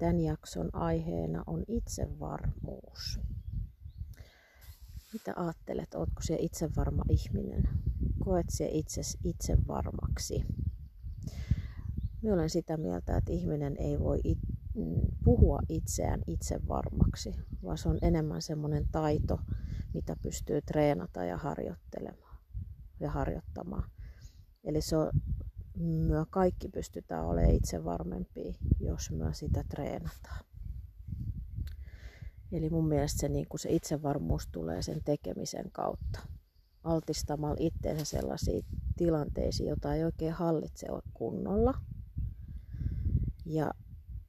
Tämän jakson aiheena on itsevarmuus. Mitä ajattelet, ootko se itsevarma ihminen? Koet se itses itsevarmaksi? Minä olen sitä mieltä, että ihminen ei voi it, puhua itseään itsevarmaksi, vaan se on enemmän semmoinen taito, mitä pystyy treenata ja harjoittelemaan ja harjoittamaan. Eli se on myö kaikki pystytään olemaan itse varmempia, jos myö sitä treenataan. Eli mun mielestä se, niin kuin se itsevarmuus tulee sen tekemisen kautta. Altistamalla itseensä sellaisiin tilanteisiin, joita ei oikein hallitse kunnolla. Ja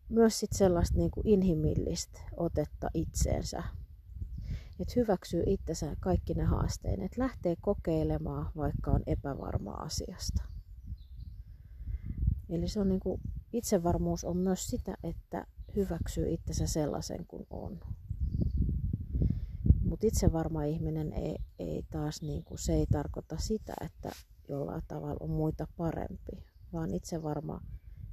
myös sit sellaista niin kuin inhimillistä otetta itseensä. Että hyväksyy itsensä kaikki ne haasteet, että lähtee kokeilemaan, vaikka on epävarma asiasta. Eli se on niin kuin, itsevarmuus on myös sitä, että hyväksyy itsensä sellaisen kuin on. Mutta itsevarma ihminen ei, ei taas, niin kuin, se ei tarkoita sitä, että jollain tavalla on muita parempi, vaan itsevarma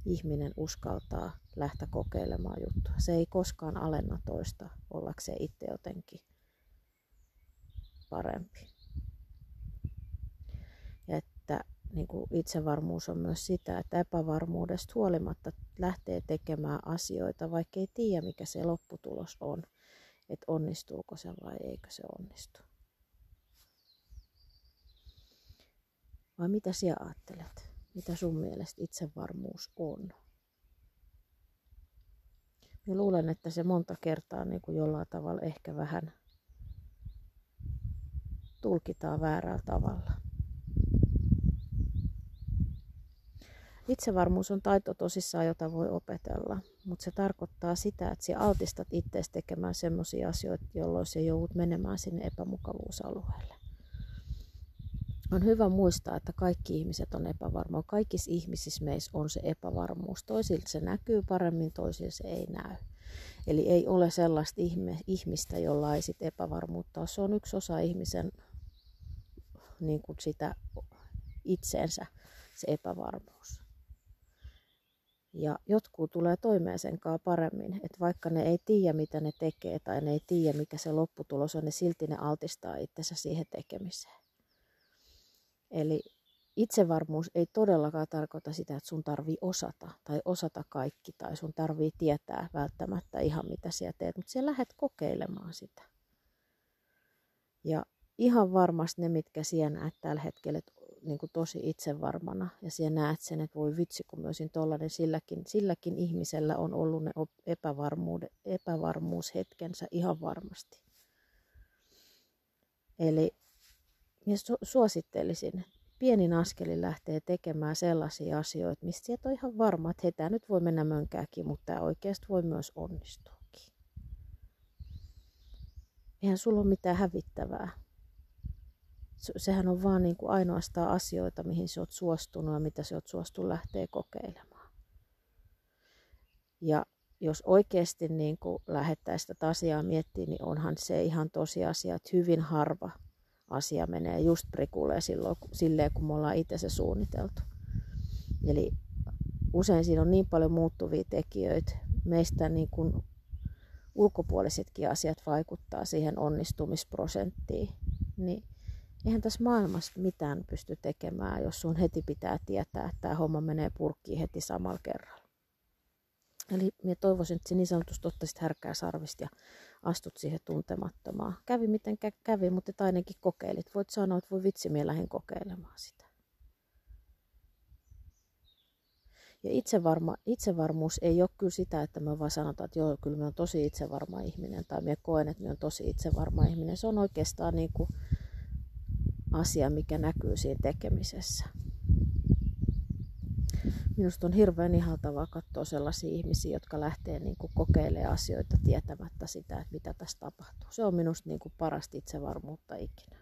ihminen uskaltaa lähteä kokeilemaan juttua. Se ei koskaan alenna toista ollakseen itse jotenkin parempi. Ja että niin kuin itsevarmuus on myös sitä, että epävarmuudesta huolimatta lähtee tekemään asioita, vaikka ei tiedä mikä se lopputulos on, että onnistuuko se vai eikö se onnistu. Vai mitä sinä ajattelet? Mitä sun mielestä itsevarmuus on? Minä luulen, että se monta kertaa niin kuin jollain tavalla ehkä vähän tulkitaan väärällä tavalla. Itsevarmuus on taito tosissaan, jota voi opetella, mutta se tarkoittaa sitä, että sinä altistat itseäsi tekemään sellaisia asioita, jolloin se joudut menemään sinne epämukavuusalueelle. On hyvä muistaa, että kaikki ihmiset on epävarmoja. Kaikissa ihmisissä meissä on se epävarmuus. Toisilta se näkyy paremmin, toisilla se ei näy. Eli ei ole sellaista ihmistä, jolla ei sit epävarmuutta Se on yksi osa ihmisen niin kuin sitä itseensä, se epävarmuus. Ja jotkut tulee toimeen sen kanssa paremmin, että vaikka ne ei tiedä mitä ne tekee tai ne ei tiedä mikä se lopputulos on, ne silti ne altistaa itsensä siihen tekemiseen. Eli itsevarmuus ei todellakaan tarkoita sitä, että sun tarvii osata tai osata kaikki tai sun tarvii tietää välttämättä ihan mitä siellä teet, mutta siellä lähdet kokeilemaan sitä. Ja ihan varmasti ne, mitkä siellä näet tällä hetkellä, että niin kuin tosi itsevarmana ja siellä näet sen, että voi vitsi, kun myös tollainen silläkin, silläkin ihmisellä on ollut ne epävarmuushetkensä ihan varmasti. Eli minä suosittelisin, pienin askelin lähtee tekemään sellaisia asioita, mistä sieltä on ihan varma, että tämä nyt voi mennä mönkääkin, mutta tämä oikeasti voi myös onnistuakin. Eihän sulla ole mitään hävittävää sehän on vaan niin kuin ainoastaan asioita, mihin sä oot suostunut ja mitä sä oot suostunut lähteä kokeilemaan. Ja jos oikeasti niin kuin lähettäisiin tätä asiaa miettimään, niin onhan se ihan tosiasia, että hyvin harva asia menee just prikulleen silloin, silleen, kun me ollaan itse se suunniteltu. Eli usein siinä on niin paljon muuttuvia tekijöitä. Meistä niin kuin ulkopuolisetkin asiat vaikuttaa siihen onnistumisprosenttiin. Niin eihän tässä maailmassa mitään pysty tekemään, jos sun heti pitää tietää, että tämä homma menee purkkiin heti samalla kerralla. Eli minä toivoisin, että niin sanotusti ottaisit härkää sarvista ja astut siihen tuntemattomaan. Kävi miten kävi, mutta et ainakin kokeilit. Voit sanoa, että voi vitsi, minä lähden kokeilemaan sitä. Ja itsevarma, itsevarmuus ei ole kyllä sitä, että me vaan sanotaan, että joo, kyllä minä olen tosi itsevarma ihminen, tai minä koen, että minä olen tosi itsevarma ihminen. Se on oikeastaan niin kuin asia, mikä näkyy siinä tekemisessä. minusta on hirveän ihaltavaa katsoa sellaisia ihmisiä, jotka lähtee niin kuin kokeilemaan asioita tietämättä sitä, että mitä tässä tapahtuu. Se on minusta niin kuin parasta itsevarmuutta ikinä.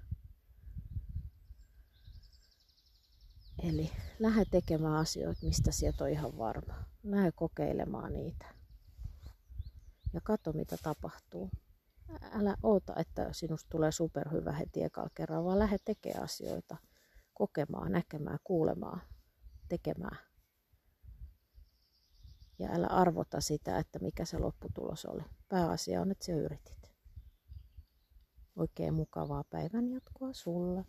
Eli lähde tekemään asioita, mistä sieltä on ihan varma. Lähde kokeilemaan niitä. Ja katso, mitä tapahtuu. Älä oota, että sinusta tulee superhyvä heti ekalla kerran, vaan lähde tekemään asioita. Kokemaan, näkemään, kuulemaan, tekemään. Ja älä arvota sitä, että mikä se lopputulos oli. Pääasia on, että sä yritit. Oikein mukavaa päivän jatkoa sulle.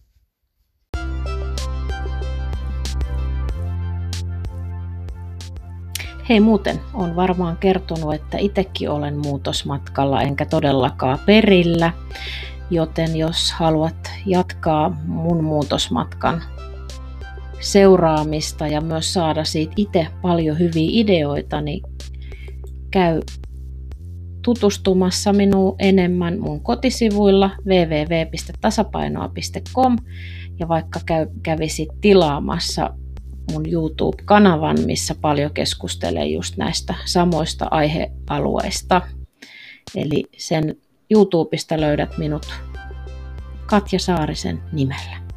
Hei muuten, on varmaan kertonut, että itsekin olen muutosmatkalla enkä todellakaan perillä, joten jos haluat jatkaa mun muutosmatkan seuraamista ja myös saada siitä itse paljon hyviä ideoita, niin käy tutustumassa minuun enemmän mun kotisivuilla www.tasapainoa.com ja vaikka käy, kävisit tilaamassa mun YouTube-kanavan, missä paljon keskustelee just näistä samoista aihealueista. Eli sen YouTubesta löydät minut Katja Saarisen nimellä.